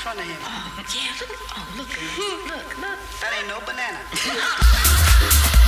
front of him. Oh, yeah, look, oh, look, look, look. That ain't no banana.